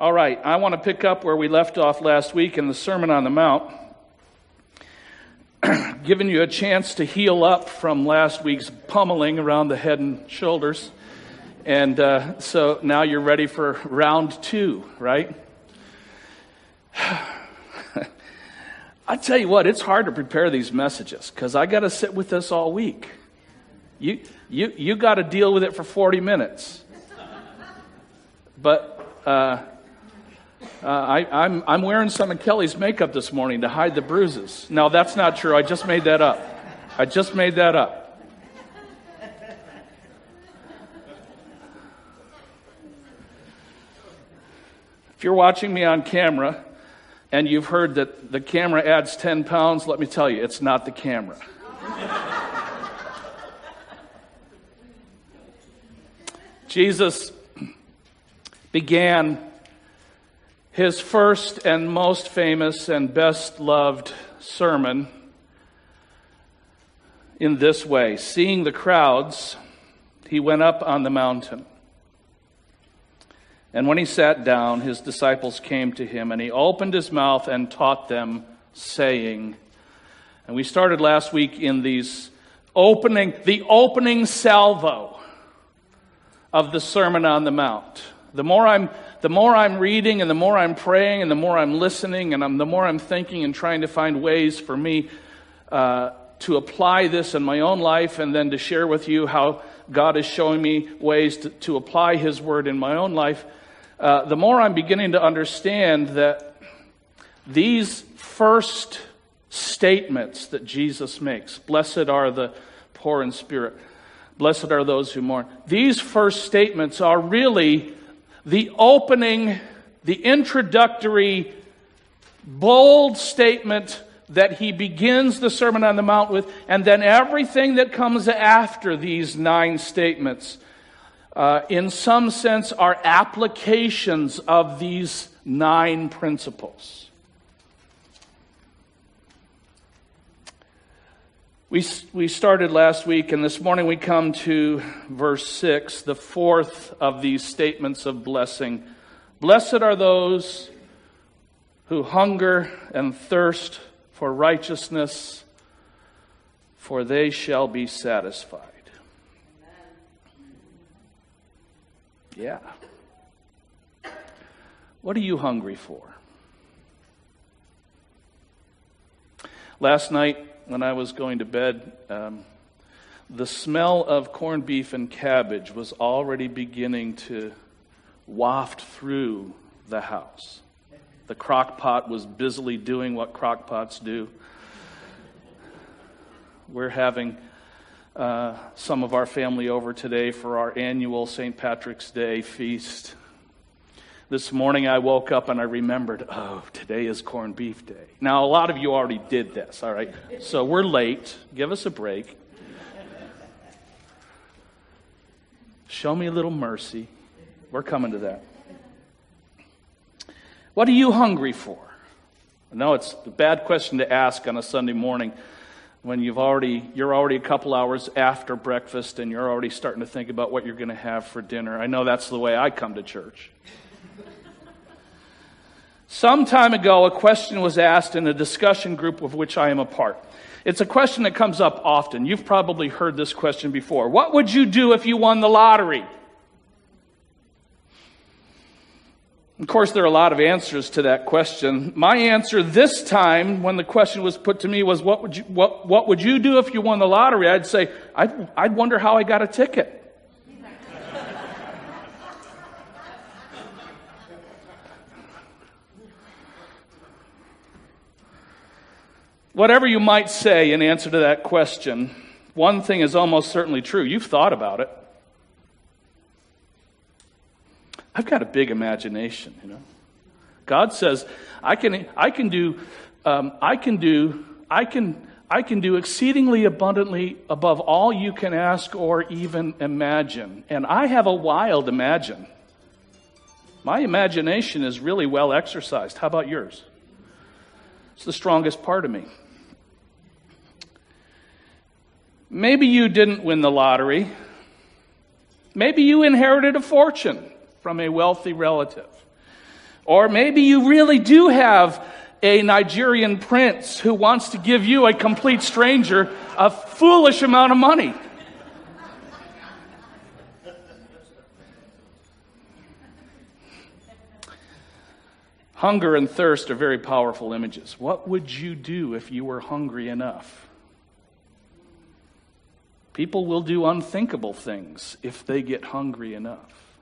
All right, I want to pick up where we left off last week in the Sermon on the Mount, giving you a chance to heal up from last week's pummeling around the head and shoulders. And uh, so now you're ready for round two, right? I tell you what, it's hard to prepare these messages because I got to sit with this all week. You, you, you got to deal with it for 40 minutes. But uh, uh, I, I'm, I'm wearing some of Kelly's makeup this morning to hide the bruises. No, that's not true. I just made that up. I just made that up. If you're watching me on camera and you've heard that the camera adds 10 pounds, let me tell you, it's not the camera. Jesus began his first and most famous and best loved sermon in this way Seeing the crowds, he went up on the mountain. And when he sat down, his disciples came to him, and he opened his mouth and taught them, saying, and we started last week in these opening, the opening salvo of the Sermon on the Mount. The more I'm, the more I'm reading and the more I'm praying and the more I'm listening and I'm, the more I'm thinking and trying to find ways for me uh, to apply this in my own life and then to share with you how God is showing me ways to, to apply His Word in my own life, uh, the more I'm beginning to understand that these first statements that Jesus makes, blessed are the poor in spirit, blessed are those who mourn, these first statements are really the opening, the introductory, bold statement that he begins the Sermon on the Mount with, and then everything that comes after these nine statements, uh, in some sense, are applications of these nine principles. We, we started last week, and this morning we come to verse 6, the fourth of these statements of blessing. Blessed are those who hunger and thirst for righteousness, for they shall be satisfied. Yeah. What are you hungry for? Last night, when I was going to bed, um, the smell of corned beef and cabbage was already beginning to waft through the house. The crock pot was busily doing what crock pots do. We're having uh, some of our family over today for our annual St. Patrick's Day feast. This morning I woke up and I remembered, oh, today is corned beef day. Now, a lot of you already did this, all right? So we're late. Give us a break. Show me a little mercy. We're coming to that. What are you hungry for? I know it's a bad question to ask on a Sunday morning when you've already you're already a couple hours after breakfast and you're already starting to think about what you're going to have for dinner. I know that's the way I come to church. Some time ago, a question was asked in a discussion group of which I am a part. It's a question that comes up often. You've probably heard this question before. What would you do if you won the lottery? Of course, there are a lot of answers to that question. My answer this time, when the question was put to me, was what would you, what, what would you do if you won the lottery? I'd say, I'd, I'd wonder how I got a ticket. Whatever you might say in answer to that question, one thing is almost certainly true. You've thought about it. I've got a big imagination, you know. God says, I can, I can do, um, I can do, I can, I can do exceedingly abundantly above all you can ask or even imagine. And I have a wild imagine. My imagination is really well exercised. How about yours? It's the strongest part of me. Maybe you didn't win the lottery. Maybe you inherited a fortune from a wealthy relative. Or maybe you really do have a Nigerian prince who wants to give you, a complete stranger, a foolish amount of money. Hunger and thirst are very powerful images. What would you do if you were hungry enough? People will do unthinkable things if they get hungry enough.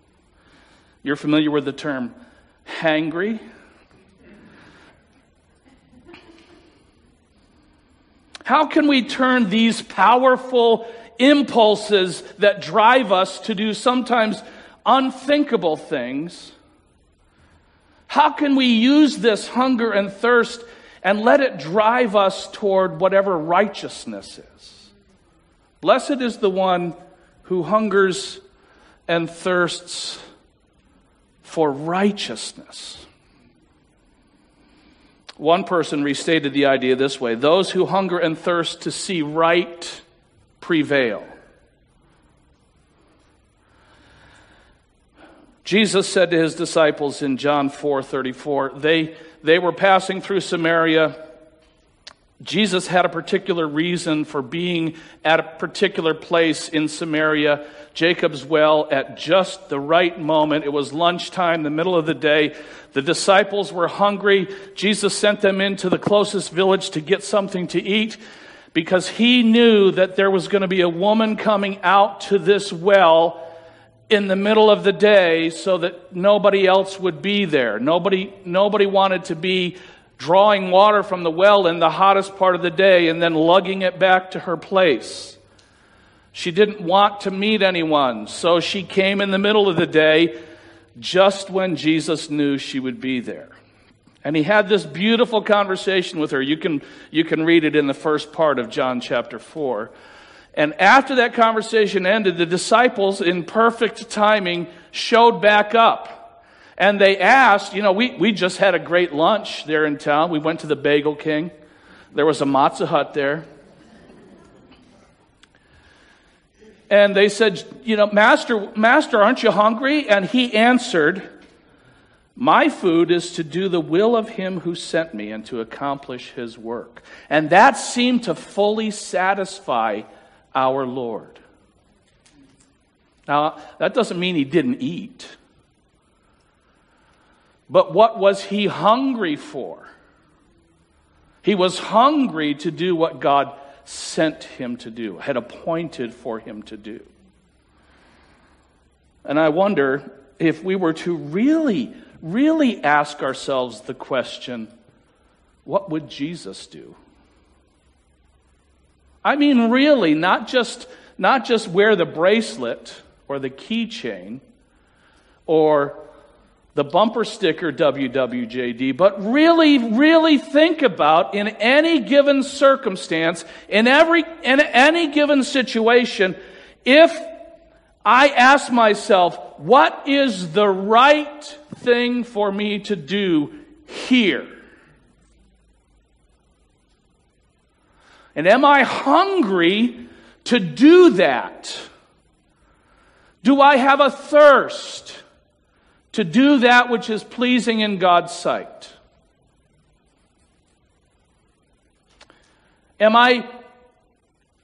You're familiar with the term hangry? How can we turn these powerful impulses that drive us to do sometimes unthinkable things? How can we use this hunger and thirst and let it drive us toward whatever righteousness is? Blessed is the one who hungers and thirsts for righteousness. One person restated the idea this way those who hunger and thirst to see right prevail. Jesus said to his disciples in John 4 34, they, they were passing through Samaria. Jesus had a particular reason for being at a particular place in Samaria, Jacob's well, at just the right moment. It was lunchtime, the middle of the day. The disciples were hungry. Jesus sent them into the closest village to get something to eat because he knew that there was going to be a woman coming out to this well in the middle of the day so that nobody else would be there. Nobody, nobody wanted to be drawing water from the well in the hottest part of the day and then lugging it back to her place. She didn't want to meet anyone, so she came in the middle of the day just when Jesus knew she would be there. And he had this beautiful conversation with her. You can, you can read it in the first part of John chapter 4. And after that conversation ended, the disciples, in perfect timing, showed back up. And they asked, you know, we, we just had a great lunch there in town. We went to the Bagel King. There was a matzah hut there. And they said, you know, Master, Master, aren't you hungry? And he answered, My food is to do the will of him who sent me and to accomplish his work. And that seemed to fully satisfy our Lord. Now, that doesn't mean he didn't eat. But what was he hungry for? He was hungry to do what God sent him to do, had appointed for him to do. And I wonder if we were to really, really ask ourselves the question what would Jesus do? I mean, really, not just, not just wear the bracelet or the keychain or the bumper sticker WWJD, but really, really think about in any given circumstance, in every, in any given situation, if I ask myself, what is the right thing for me to do here? And am I hungry to do that? Do I have a thirst to do that which is pleasing in God's sight? Am I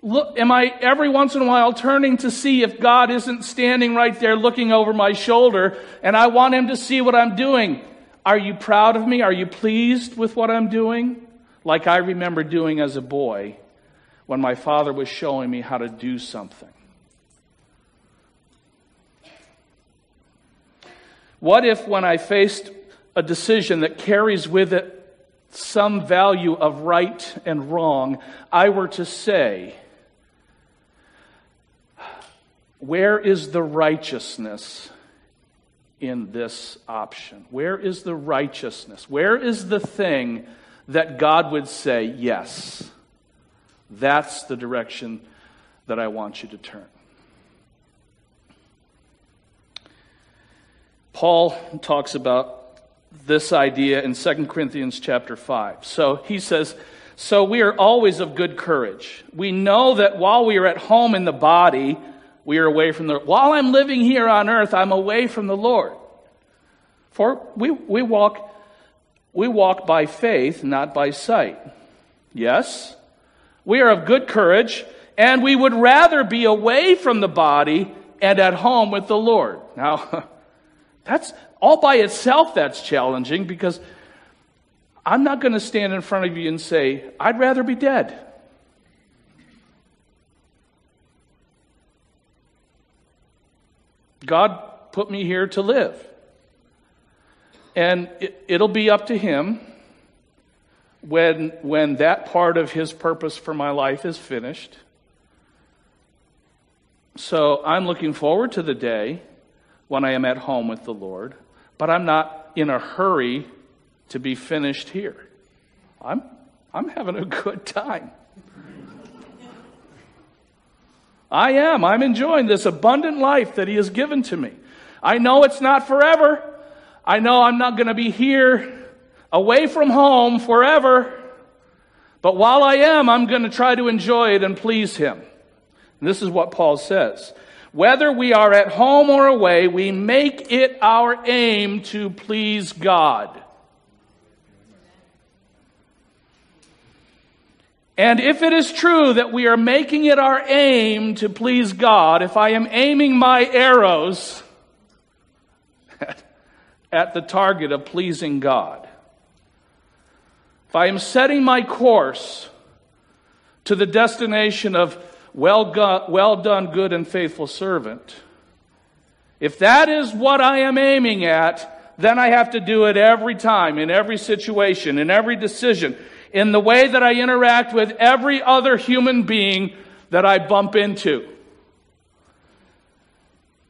look, am I every once in a while turning to see if God isn't standing right there looking over my shoulder and I want him to see what I'm doing? Are you proud of me? Are you pleased with what I'm doing? Like I remember doing as a boy when my father was showing me how to do something. What if, when I faced a decision that carries with it some value of right and wrong, I were to say, Where is the righteousness in this option? Where is the righteousness? Where is the thing that God would say, Yes? That's the direction that I want you to turn. Paul talks about this idea in 2 Corinthians chapter 5. So he says, So we are always of good courage. We know that while we are at home in the body, we are away from the While I'm living here on earth, I'm away from the Lord. For we, we walk we walk by faith, not by sight. Yes, we are of good courage, and we would rather be away from the body and at home with the Lord. Now, that's all by itself that's challenging because I'm not going to stand in front of you and say, I'd rather be dead. God put me here to live. And it, will be up to Him when, when that part of His purpose for my life is finished. So I'm looking forward to the day when I am at home with the Lord, but I'm not in a hurry to be finished here. I'm, I'm having a good time. I am. I'm enjoying this abundant life that He has given to me. I know it's not forever. I know I'm not going to be here away from home forever. But while I am, I'm going to try to enjoy it and please Him. And this is what Paul says. Whether we are at home or away, we make it our aim to please God. And if it is true that we are making it our aim to please God, if I am aiming my arrows at the target of pleasing God, if I am setting my course to the destination of well, go- well done, good and faithful servant, if that is what I am aiming at, then I have to do it every time, in every situation, in every decision in the way that I interact with every other human being that I bump into.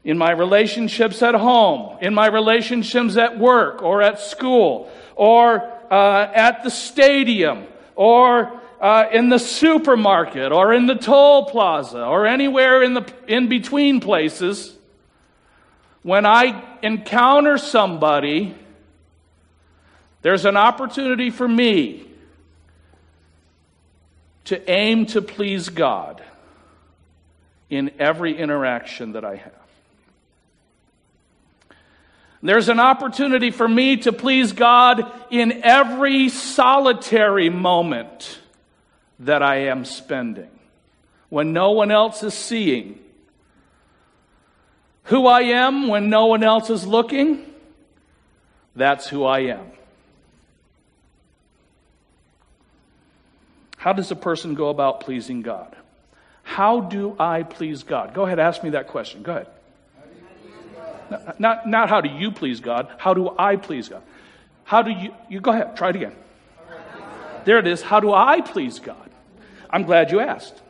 In my relationships at home, in my relationships at work or at school, or uh, at the stadium, or uh, in the supermarket, or in the toll plaza, or anywhere in the in between places, when I encounter somebody, there's an opportunity for me to aim to please God in every interaction that I have. There's an opportunity for me to please God in every solitary moment that I am spending when no one else is seeing. Who I am when no one else is looking, that's who I am. How does a person go about pleasing God? How do I please God? Go ahead, ask me that question. Go ahead. Not, not, how do you please God, how do I please God? How do you, you go ahead, try it again. There it is. How do I please God? I'm glad you asked.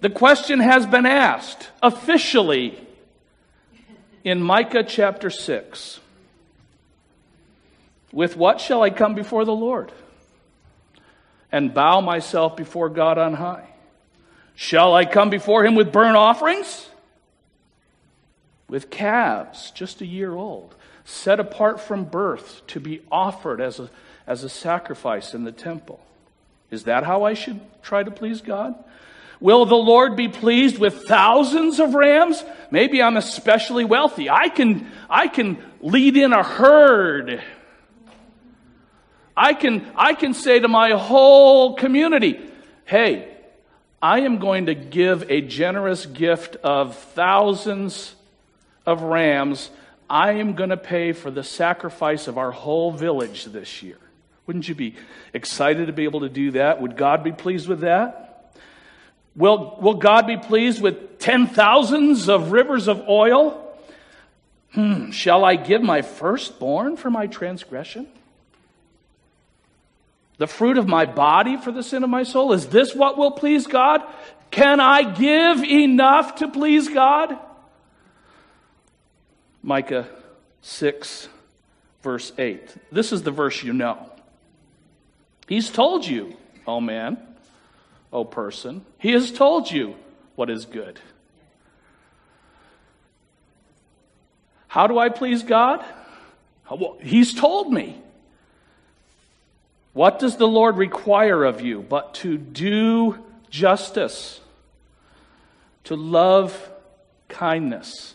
The question has been asked officially in Micah chapter 6. With what shall I come before the Lord and bow myself before God on high? Shall I come before him with burnt offerings? With calves just a year old, set apart from birth to be offered as a, as a sacrifice in the temple. Is that how I should try to please God? Will the Lord be pleased with thousands of rams? Maybe I'm especially wealthy. I can, I can lead in a herd I can, I can say to my whole community, hey, I am going to give a generous gift of thousands of rams. I am going to pay for the sacrifice of our whole village this year. Wouldn't you be excited to be able to do that? Would God be pleased with that? Will, will God be pleased with ten thousands of rivers of oil? Hmm, shall I give my firstborn for my transgression? the fruit of my body for the sin of my soul? Is this what will please God? Can I give enough to please God? Micah 6, verse 8. This is the verse you know. He's told you, oh man, oh person, he has told you what is good. How do I please God? He's told me. What does the Lord require of you but to do justice, to love kindness,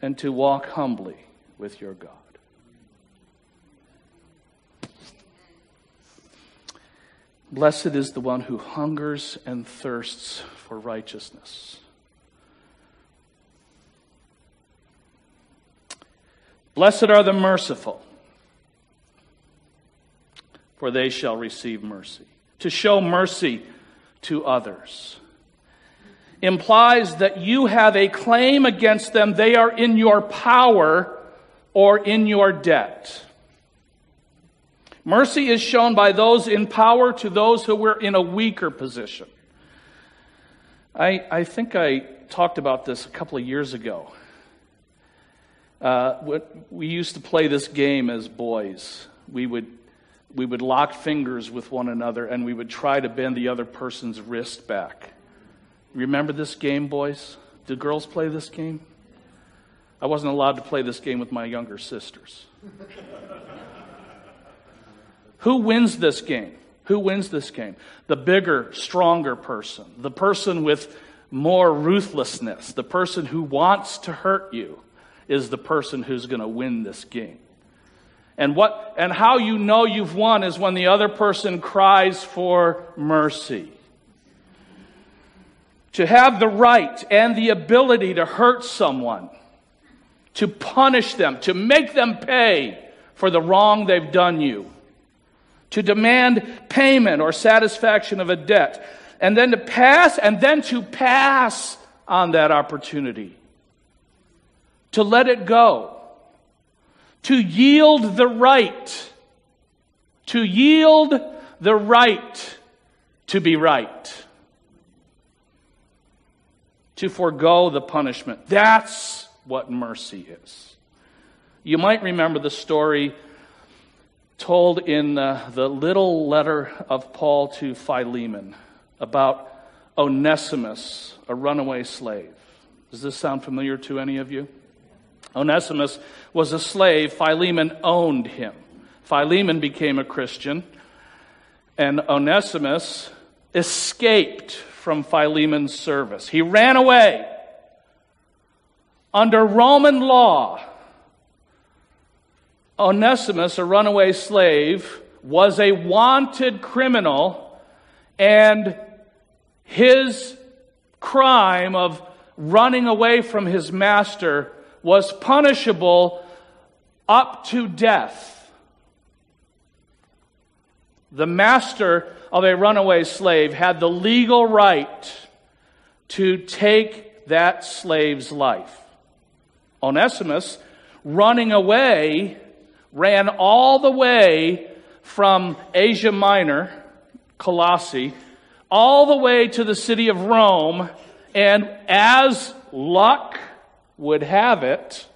and to walk humbly with your God. Blessed is the one who hungers and thirsts for righteousness. Blessed are the merciful, for they shall receive mercy. To show mercy to others implies that you have a claim against them. They are in your power or in your debt. Mercy is shown by those in power to those who were in a weaker position. I, I think I talked about this a couple of years ago. Uh, we used to play this game as boys. We would, we would lock fingers with one another and we would try to bend the other person's wrist back. Remember this game, boys? Do girls play this game? I wasn't allowed to play this game with my younger sisters. Who wins this game? Who wins this game? The bigger, stronger person, the person with more ruthlessness, the person who wants to hurt you is the person who's going to win this game. And what and how you know you've won is when the other person cries for mercy. To have the right and the ability to hurt someone, to punish them, to make them pay for the wrong they've done you, to demand payment or satisfaction of a debt, and then to pass, and then to pass on that opportunity, to let it go, to yield the right, to yield the right to be right to forego the punishment. That's what mercy is. You might remember the story told in uh, the little letter of Paul to Philemon about Onesimus, a runaway slave. Does this sound familiar to any of you? Onesimus was a slave. Philemon owned him. Philemon became a Christian, and Onesimus escaped from Philemon's service. He ran away. Under Roman law, Onesimus, a runaway slave, was a wanted criminal, and his crime of running away from his master was punishable up to death. The master of a runaway slave had the legal right to take that slave's life. Onesimus, running away, ran all the way from Asia Minor, Colossae, all the way to the city of Rome, and as luck would have it,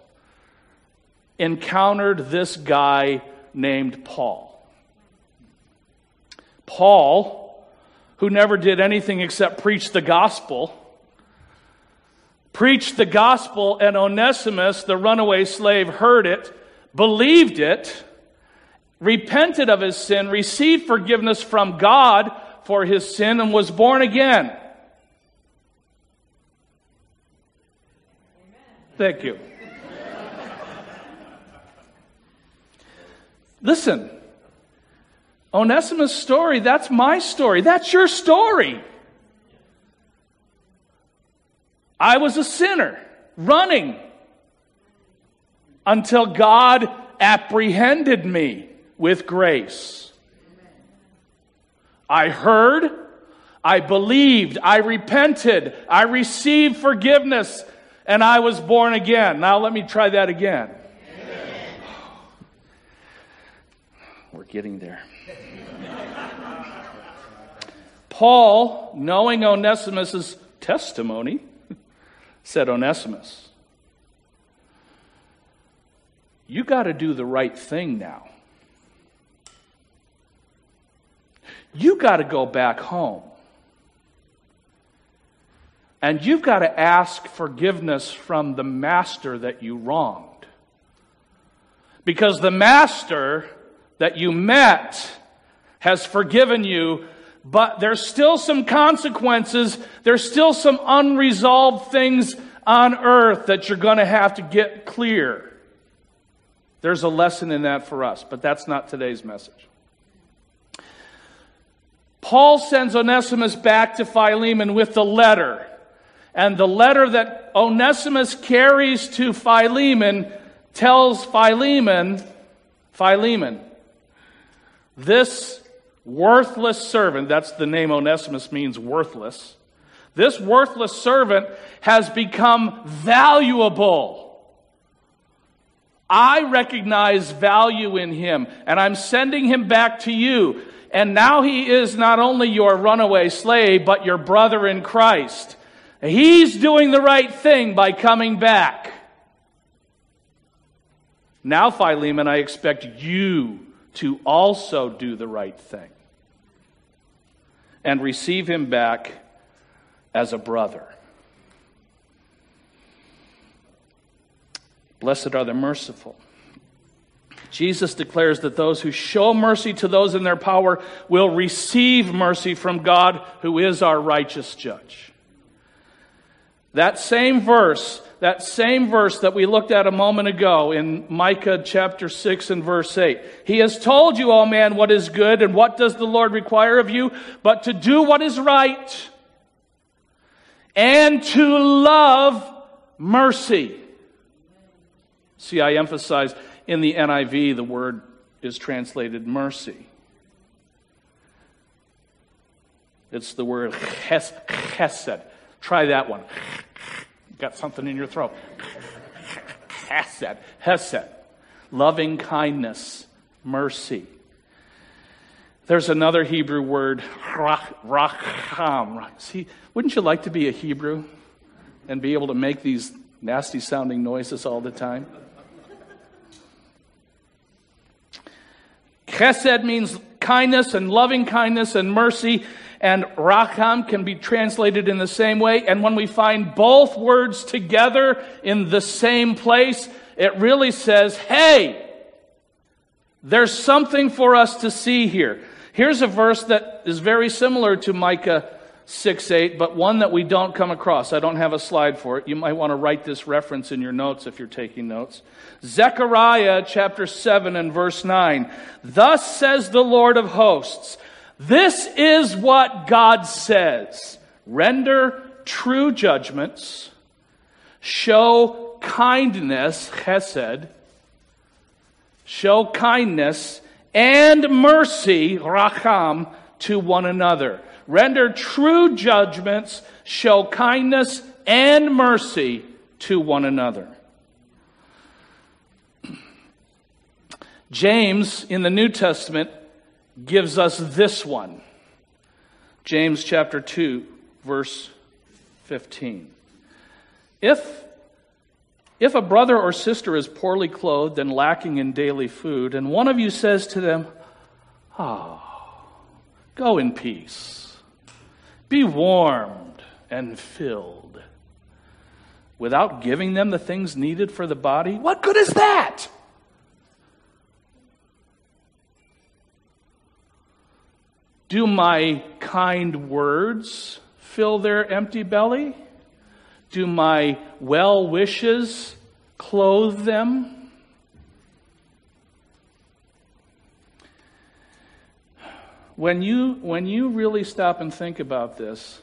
encountered this guy named Paul. Paul, who never did anything except preach the gospel, preached the gospel, and Onesimus, the runaway slave, heard it, believed it, repented of his sin, received forgiveness from God for his sin, and was born again. Thank you. Listen, Onesimus' story, that's my story. That's your story. I was a sinner, running, until God apprehended me with grace. I heard, I believed, I repented, I received forgiveness, and I was born again. Now let me try that again. Amen. We're getting there. Paul, knowing Onesimus' testimony, said, Onesimus, you got to do the right thing now. You got to go back home. And you've got to ask forgiveness from the master that you wronged. Because the master that you met has forgiven you, but there's still some consequences. There's still some unresolved things on earth that you're going to have to get clear. There's a lesson in that for us, but that's not today's message. Paul sends Onesimus back to Philemon with the letter. And the letter that Onesimus carries to Philemon tells Philemon, Philemon, this worthless servant, that's the name Onesimus means worthless, this worthless servant has become valuable. I recognize value in him, and I'm sending him back to you. And now he is not only your runaway slave, but your brother in Christ. He's doing the right thing by coming back. Now, Philemon, I expect you to also do the right thing and receive him back as a brother. Blessed are the merciful. Jesus declares that those who show mercy to those in their power will receive mercy from God, who is our righteous judge. That same verse, that same verse that we looked at a moment ago in Micah chapter 6 and verse 8. He has told you, O man, what is good, and what does the Lord require of you? But to do what is right and to love mercy. See, I emphasize in the NIV, the word is translated mercy. It's the word ches- chesed. Try that one. Got something in your throat. Chesed. Hesed. Loving kindness, mercy. There's another Hebrew word, racham. See, wouldn't you like to be a Hebrew and be able to make these nasty sounding noises all the time? Chesed means kindness and loving kindness and mercy, and racham can be translated in the same way. And when we find both words together in the same place, it really says, hey, there's something for us to see here. Here's a verse that is very similar to Micah 6 8, but one that we don't come across. I don't have a slide for it. You might want to write this reference in your notes if you're taking notes. Zechariah chapter 7 and verse 9. Thus says the Lord of hosts. This is what God says. Render true judgments, show kindness, chesed, show kindness and mercy, racham, to one another. Render true judgments, show kindness and mercy to one another. James in the New Testament gives us this one. James chapter 2, verse 15. If if a brother or sister is poorly clothed and lacking in daily food, and one of you says to them, Ah, oh, go in peace, be warmed and filled, without giving them the things needed for the body, what good is that? Do my kind words fill their empty belly? Do my well wishes clothe them? When you, when you really stop and think about this,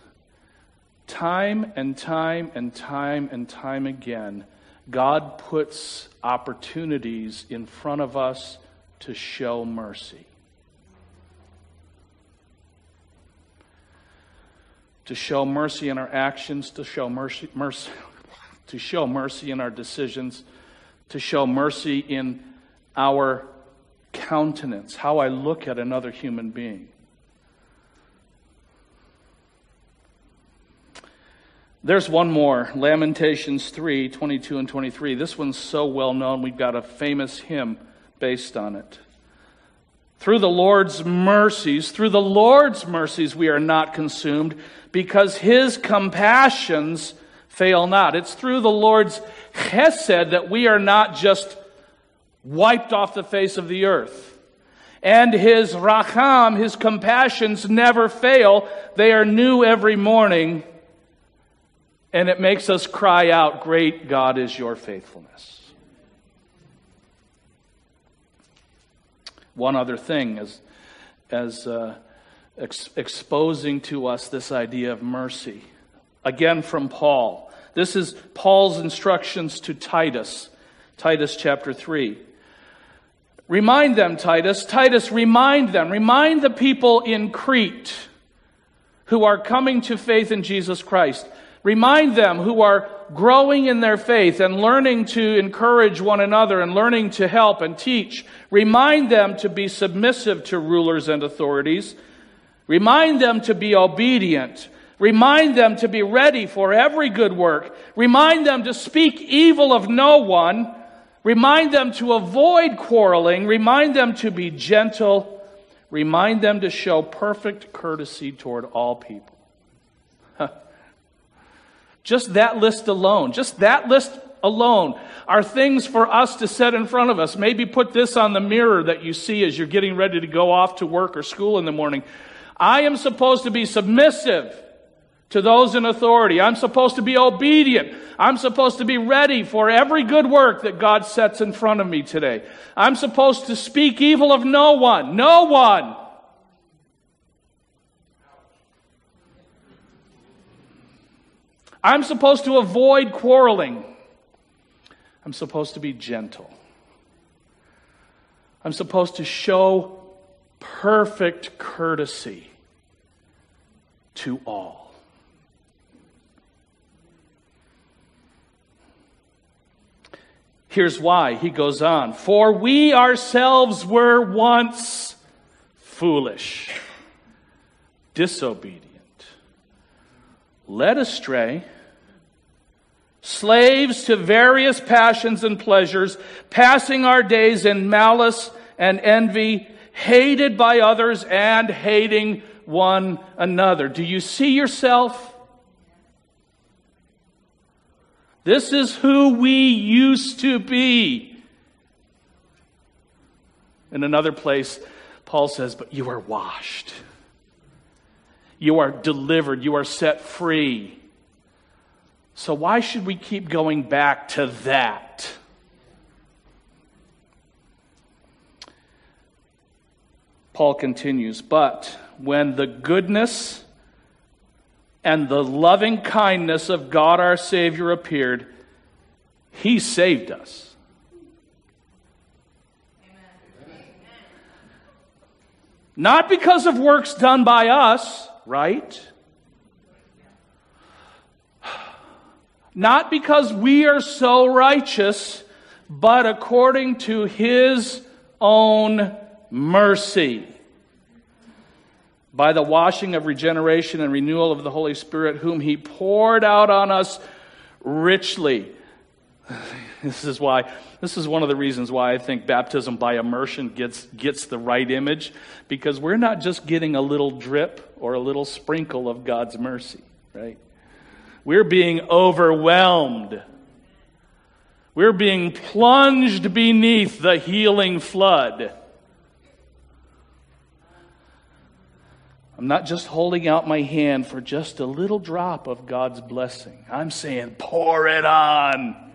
time and time and time and time again, God puts opportunities in front of us to show mercy. To show mercy in our actions, to show mercy, mercy, to show mercy in our decisions, to show mercy in our countenance, how I look at another human being. There's one more, Lamentations 3 22 and 23. This one's so well known, we've got a famous hymn based on it. Through the Lord's mercies, through the Lord's mercies, we are not consumed because his compassions fail not. It's through the Lord's chesed that we are not just wiped off the face of the earth. And his racham, his compassions never fail. They are new every morning. And it makes us cry out, Great God is your faithfulness. One other thing as, as uh, ex- exposing to us this idea of mercy. Again, from Paul. This is Paul's instructions to Titus, Titus chapter 3. Remind them, Titus. Titus, remind them. Remind the people in Crete who are coming to faith in Jesus Christ. Remind them who are growing in their faith and learning to encourage one another and learning to help and teach. Remind them to be submissive to rulers and authorities. Remind them to be obedient. Remind them to be ready for every good work. Remind them to speak evil of no one Remind them to avoid quarreling. Remind them to be gentle. Remind them to show perfect courtesy toward all people. Just that list alone, just that list alone are things for us to set in front of us. Maybe put this on the mirror that you see as you're getting ready to go off to work or school in the morning. I am supposed to be submissive to those in authority. I'm supposed to be obedient. I'm supposed to be ready for every good work that God sets in front of me today. I'm supposed to speak evil of no one. No one. I'm supposed to avoid quarreling. I'm supposed to be gentle. I'm supposed to show perfect courtesy to all. Here's why. He goes on. For we ourselves were once foolish, disobedient, led astray, slaves to various passions and pleasures, passing our days in malice and envy, hated by others and hating one another. Do you see yourself? This is who we used to be. In another place, Paul says, But you are washed. You are delivered. You are set free. So, why should we keep going back to that? Paul continues, But when the goodness and the loving kindness of God our Savior appeared, He saved us. Not because of works done by us, right? Not because we are so righteous, but according to His own mercy by the washing of regeneration and renewal of the Holy Spirit, whom He poured out on us richly. This is why, this is one of the reasons why I think baptism by immersion gets, gets the right image, because we're not just getting a little drip or a little sprinkle of God's mercy, right? We're being overwhelmed. We're being plunged beneath the healing flood. I'm not just holding out my hand for just a little drop of God's blessing. I'm saying, pour it on.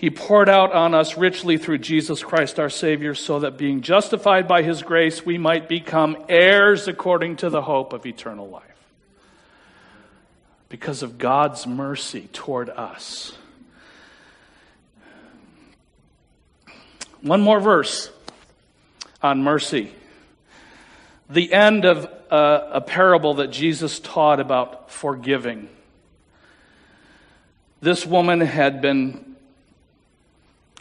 He poured out on us richly through Jesus Christ our Savior, so that being justified by His grace, we might become heirs according to the hope of eternal life. Because of God's mercy toward us. One more verse on mercy. The end of a, a parable that Jesus taught about forgiving. This woman had been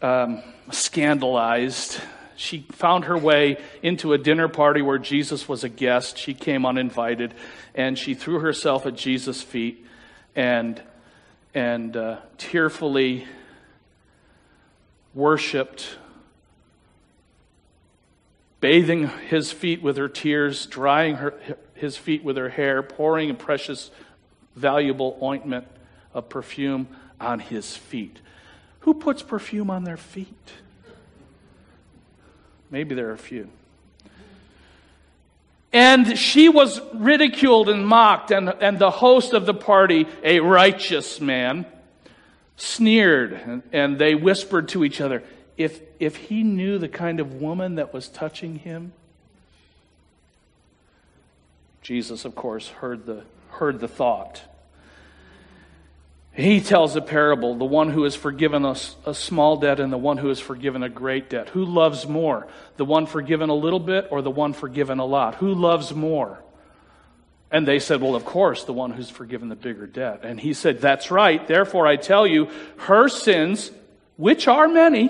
um, scandalized. She found her way into a dinner party where Jesus was a guest. She came uninvited, and she threw herself at Jesus' feet and and uh, tearfully worshipped bathing his feet with her tears, drying her, his feet with her hair, pouring a precious, valuable ointment of perfume on his feet. Who puts perfume on their feet? Maybe there are a few. And she was ridiculed and mocked, and, and the host of the party, a righteous man, sneered, and, and they whispered to each other, if, if he knew the kind of woman that was touching him, Jesus, of course, heard the, heard the thought. He tells a parable the one who has forgiven a, a small debt and the one who has forgiven a great debt. Who loves more? The one forgiven a little bit or the one forgiven a lot? Who loves more? And they said, Well, of course, the one who's forgiven the bigger debt. And he said, That's right. Therefore, I tell you, her sins, which are many,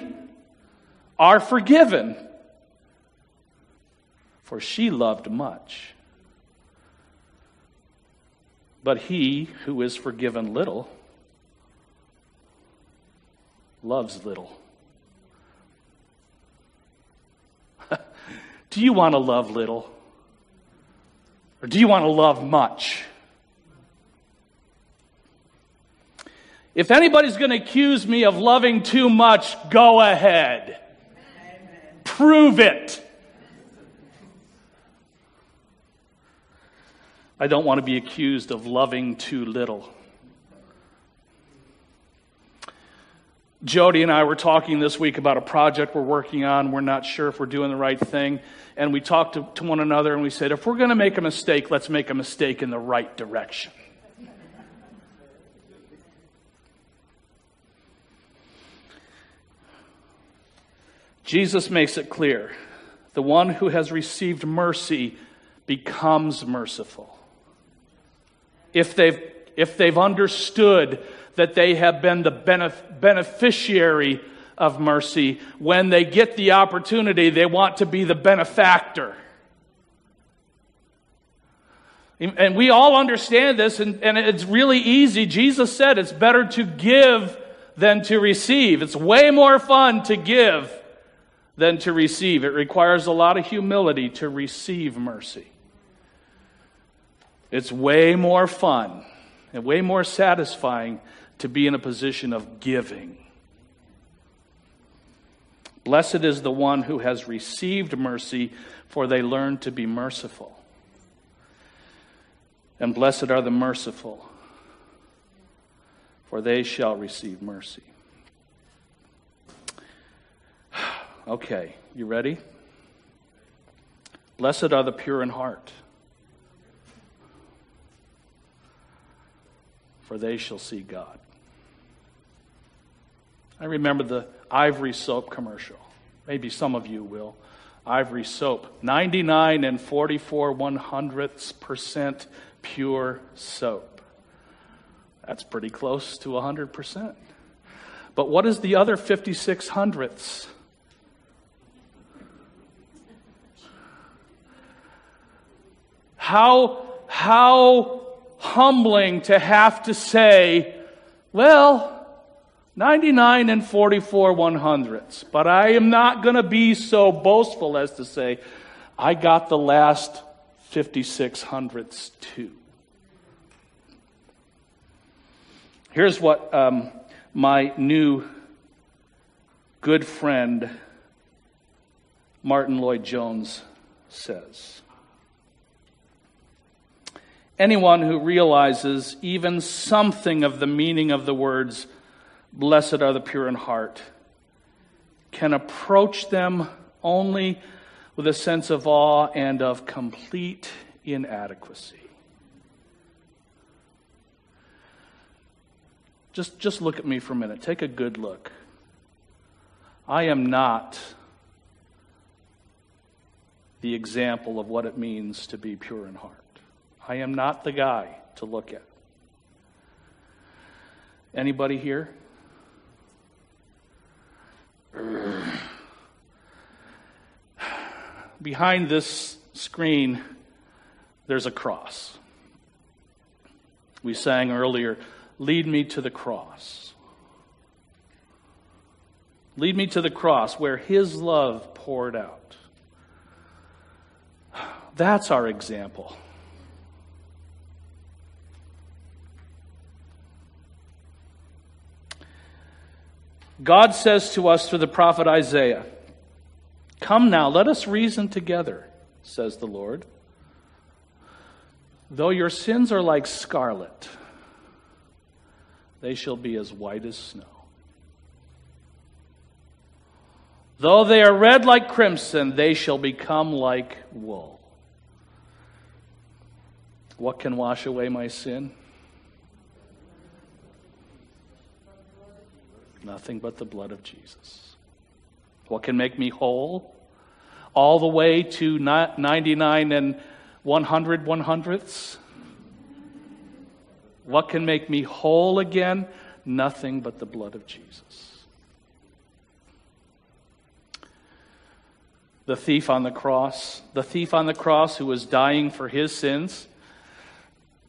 are forgiven. For she loved much. But he who is forgiven little loves little. do you want to love little? Or do you want to love much? If anybody's going to accuse me of loving too much, go ahead. Amen. Prove it. I don't want to be accused of loving too little. Jody and I were talking this week about a project we're working on. We're not sure if we're doing the right thing. And we talked to, to one another and we said, if we're going to make a mistake, let's make a mistake in the right direction. Jesus makes it clear the one who has received mercy becomes merciful. If they've, if they've understood that they have been the benef- beneficiary of mercy. When they get the opportunity, they want to be the benefactor. And we all understand this, and, and it's really easy. Jesus said it's better to give than to receive. It's way more fun to give than to receive. It requires a lot of humility to receive mercy. It's way more fun and way more satisfying to be in a position of giving. Blessed is the one who has received mercy, for they learn to be merciful. And blessed are the merciful, for they shall receive mercy. Okay, you ready? Blessed are the pure in heart, for they shall see God. I remember the Ivory soap commercial. Maybe some of you will. Ivory soap, 99 and 44 one hundredths percent pure soap. That's pretty close to 100%. But what is the other 56 hundredths? How, how humbling to have to say, well, 99 and 44 one hundredths. But I am not going to be so boastful as to say, I got the last 56 hundredths too. Here's what um, my new good friend, Martin Lloyd-Jones, says. Anyone who realizes even something of the meaning of the words Blessed are the pure in heart, can approach them only with a sense of awe and of complete inadequacy. Just, just look at me for a minute. Take a good look. I am not the example of what it means to be pure in heart. I am not the guy to look at. Anybody here? Behind this screen, there's a cross. We sang earlier, Lead me to the cross. Lead me to the cross where His love poured out. That's our example. God says to us through the prophet Isaiah, Come now, let us reason together, says the Lord. Though your sins are like scarlet, they shall be as white as snow. Though they are red like crimson, they shall become like wool. What can wash away my sin? Nothing but the blood of Jesus. What can make me whole? All the way to 99 and 100 one hundredths? What can make me whole again? Nothing but the blood of Jesus. the thief on the cross, the thief on the cross who was dying for his sins.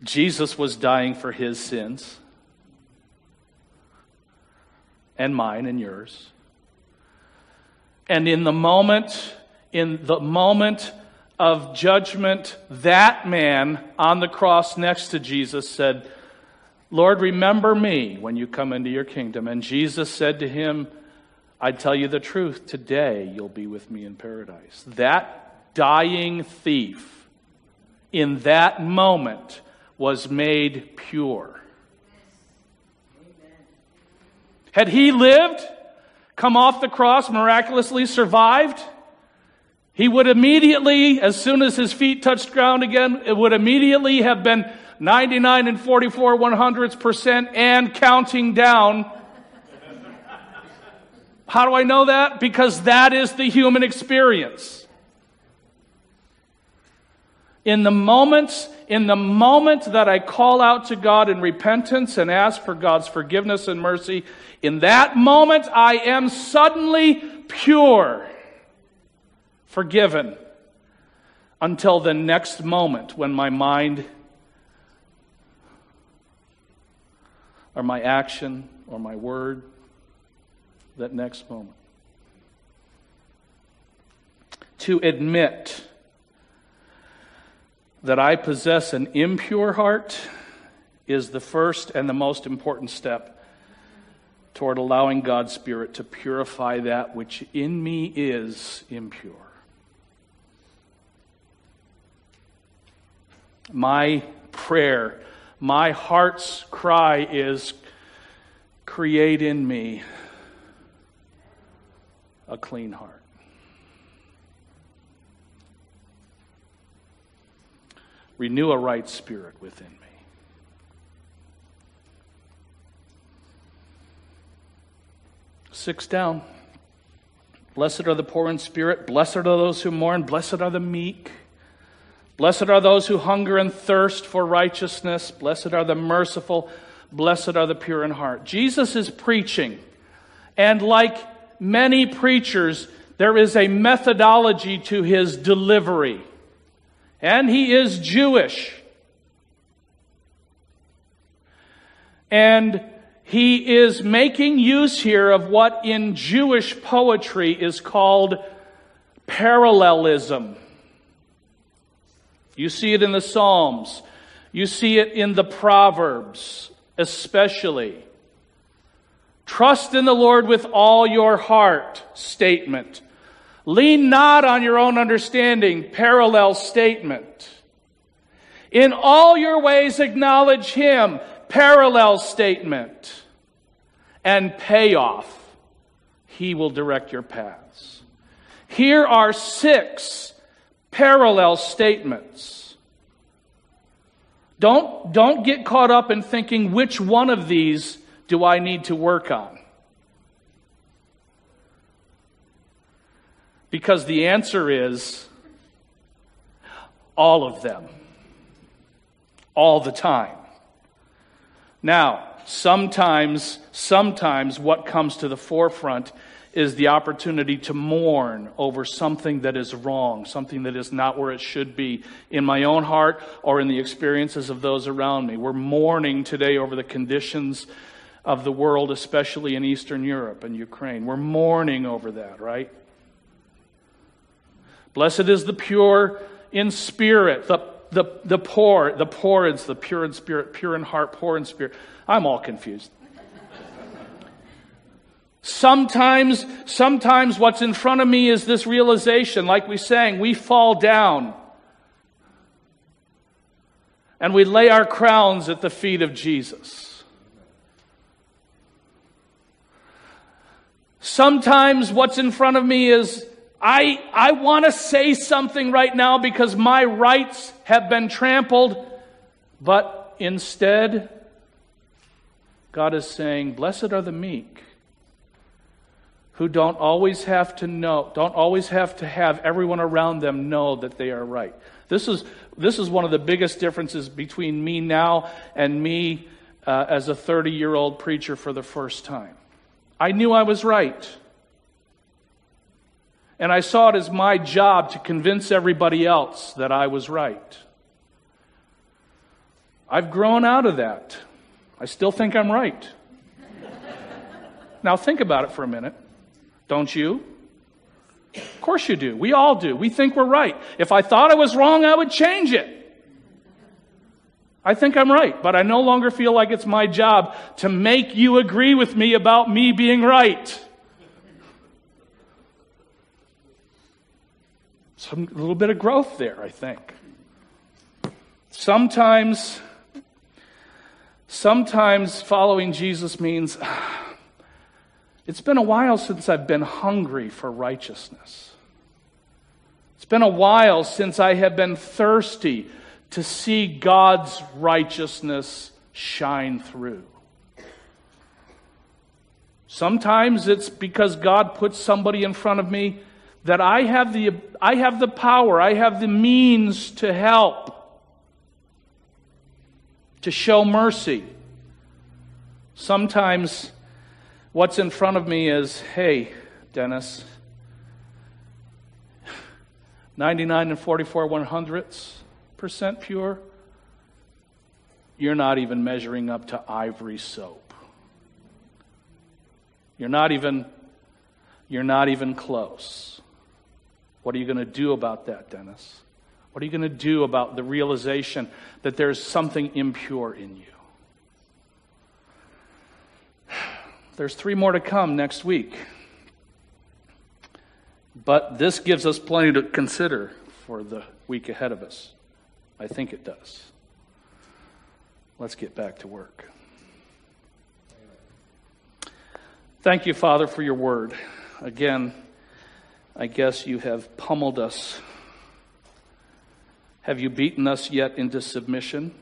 Jesus was dying for his sins and mine and yours. And in the moment, in the moment of judgment, that man on the cross next to Jesus said, Lord, remember me when you come into your kingdom. And Jesus said to him, I tell you the truth, today you'll be with me in paradise. That dying thief in that moment was made pure. Had he lived, come off the cross, miraculously survived, he would immediately, as soon as his feet touched ground again, it would immediately have been 99 and 44 one hundredths percent and counting down how do I know that? Because that is the human experience. In the moments, in the moment that I call out to God in repentance and ask for God's forgiveness and mercy, in that moment I am suddenly pure, forgiven, until the next moment when my mind or my action or my word that next moment. To admit that I possess an impure heart is the first and the most important step toward allowing God's Spirit to purify that which in me is impure. My prayer, my heart's cry is create in me a clean heart. Renew a right spirit within me. Six down. Blessed are the poor in spirit. Blessed are those who mourn. Blessed are the meek. Blessed are those who hunger and thirst for righteousness. Blessed are the merciful. Blessed are the pure in heart. Jesus is preaching. And like many preachers, there is a methodology to his delivery. And he is Jewish. And he is making use here of what in Jewish poetry is called parallelism. You see it in the Psalms. You see it in the Proverbs, especially. Trust in the Lord with all your heart statement. Lean not on your own understanding, parallel statement. In all your ways acknowledge Him, parallel statement. And payoff. He will direct your paths. Here are six parallel statements. Don't, don't get caught up in thinking which one of these do I need to work on? Because the answer is all of them, all the time. Now, sometimes, sometimes what comes to the forefront is the opportunity to mourn over something that is wrong, something that is not where it should be in my own heart or in the experiences of those around me. We're mourning today over the conditions of the world, especially in Eastern Europe and Ukraine. We're mourning over that, right? Blessed is the pure in spirit, the, the, the poor, the poor is the pure in spirit, pure in heart, poor in spirit. I'm all confused. Sometimes, sometimes what's in front of me is this realization, like we sang, we fall down. and we lay our crowns at the feet of Jesus. Sometimes what's in front of me is I, I want to say something right now because my rights have been trampled, but instead, God is saying, Blessed are the meek who don't always have to know, don't always have to have everyone around them know that they are right. This is, this is one of the biggest differences between me now and me uh, as a 30 year old preacher for the first time. I knew I was right. And I saw it as my job to convince everybody else that I was right. I've grown out of that. I still think I'm right. now, think about it for a minute. Don't you? Of course you do. We all do. We think we're right. If I thought I was wrong, I would change it. I think I'm right, but I no longer feel like it's my job to make you agree with me about me being right. Some a little bit of growth there, I think. Sometimes sometimes following Jesus means it's been a while since I've been hungry for righteousness. It's been a while since I have been thirsty to see God's righteousness shine through. Sometimes it's because God puts somebody in front of me that I have the, I have the power, I have the means to help, to show mercy. Sometimes What's in front of me is hey, Dennis, 99 and 44 one hundredths percent pure. You're not even measuring up to ivory soap. You're not even you're not even close. What are you going to do about that, Dennis? What are you going to do about the realization that there's something impure in you? There's three more to come next week. But this gives us plenty to consider for the week ahead of us. I think it does. Let's get back to work. Thank you, Father, for your word. Again, I guess you have pummeled us. Have you beaten us yet into submission?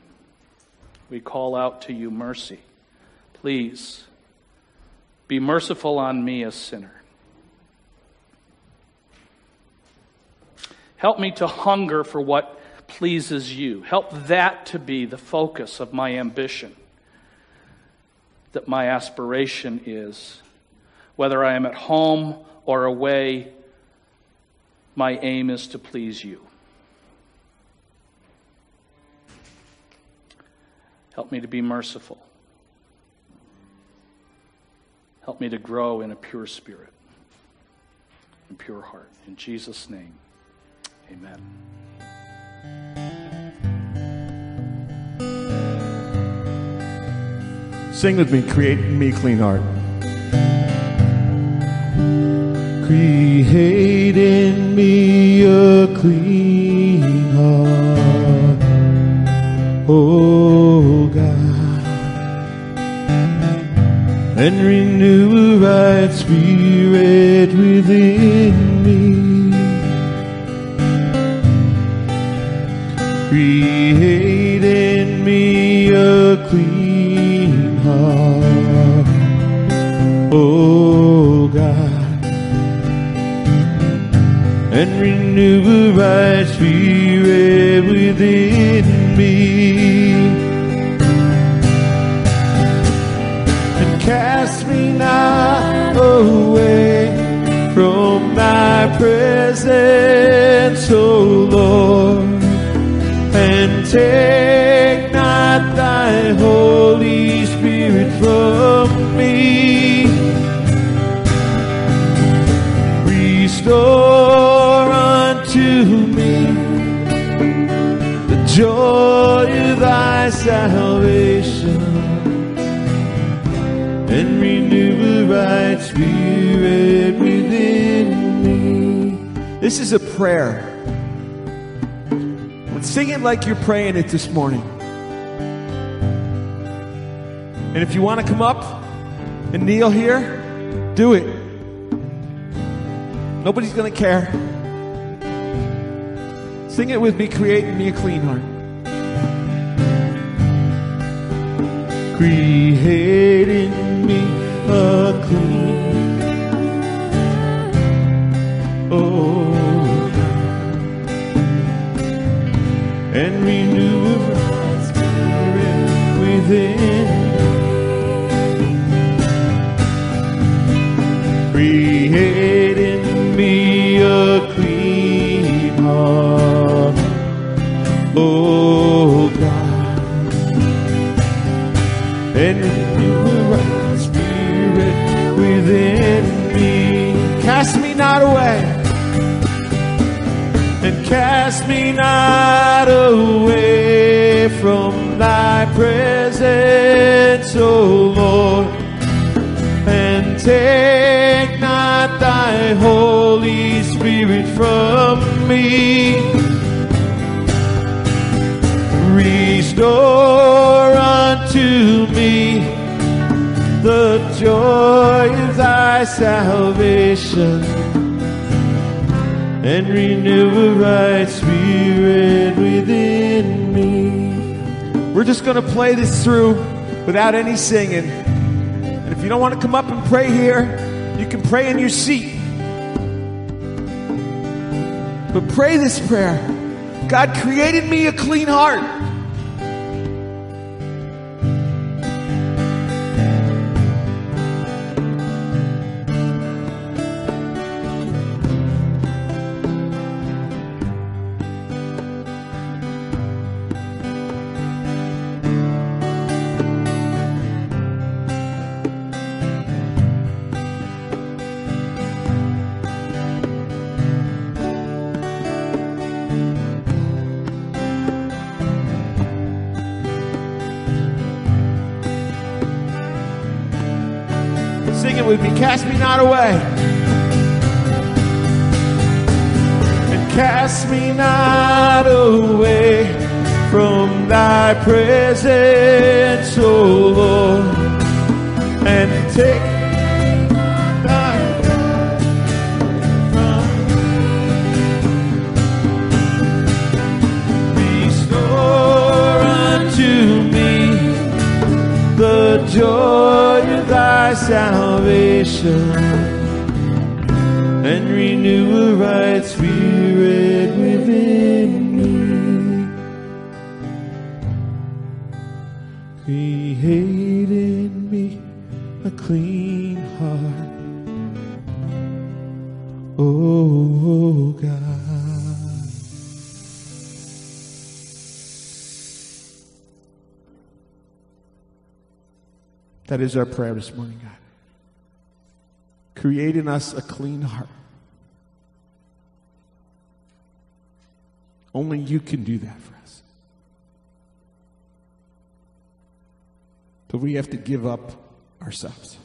We call out to you mercy. Please be merciful on me, a sinner. Help me to hunger for what pleases you. Help that to be the focus of my ambition. That my aspiration is, whether I am at home or away, my aim is to please you. Help me to be merciful. Help me to grow in a pure spirit and pure heart. In Jesus' name, amen. Sing with me, create me clean heart. Create in me a clean heart. Oh God and renew a right spirit within me. Create in me a clean heart, renew a right spirit within me. And cast me not away from thy presence, O Lord, and take not thy Holy Spirit from salvation and renew a right spirit within me. This is a prayer. Sing it like you're praying it this morning. And if you want to come up and kneel here, do it. Nobody's going to care. Sing it with me, create in me a clean heart. Create in me a clean Oh And renew a right spirit within. Create in me a clean heart, oh Cast me not away, and cast me not away from thy presence, O Lord and take not thy Holy Spirit from me. Restore thy salvation and renew a right spirit within me. We're just going to play this through without any singing. And if you don't want to come up and pray here, you can pray in your seat. But pray this prayer God created me a clean heart. Cast me not away. And cast me not away from thy presence, O Lord. And take salvation and renew a right spirit within me. Create in me a clean heart. Oh God. That is our prayer this morning, God. Create in us a clean heart. Only you can do that for us. But we have to give up ourselves.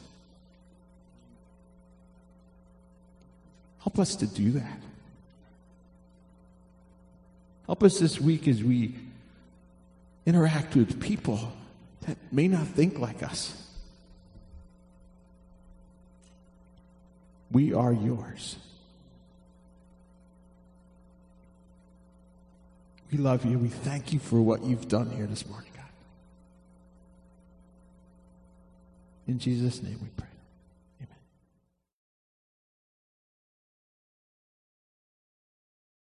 Help us to do that. Help us this week as we interact with people that may not think like us. We are yours. We love you. We thank you for what you've done here this morning, God. In Jesus' name we pray.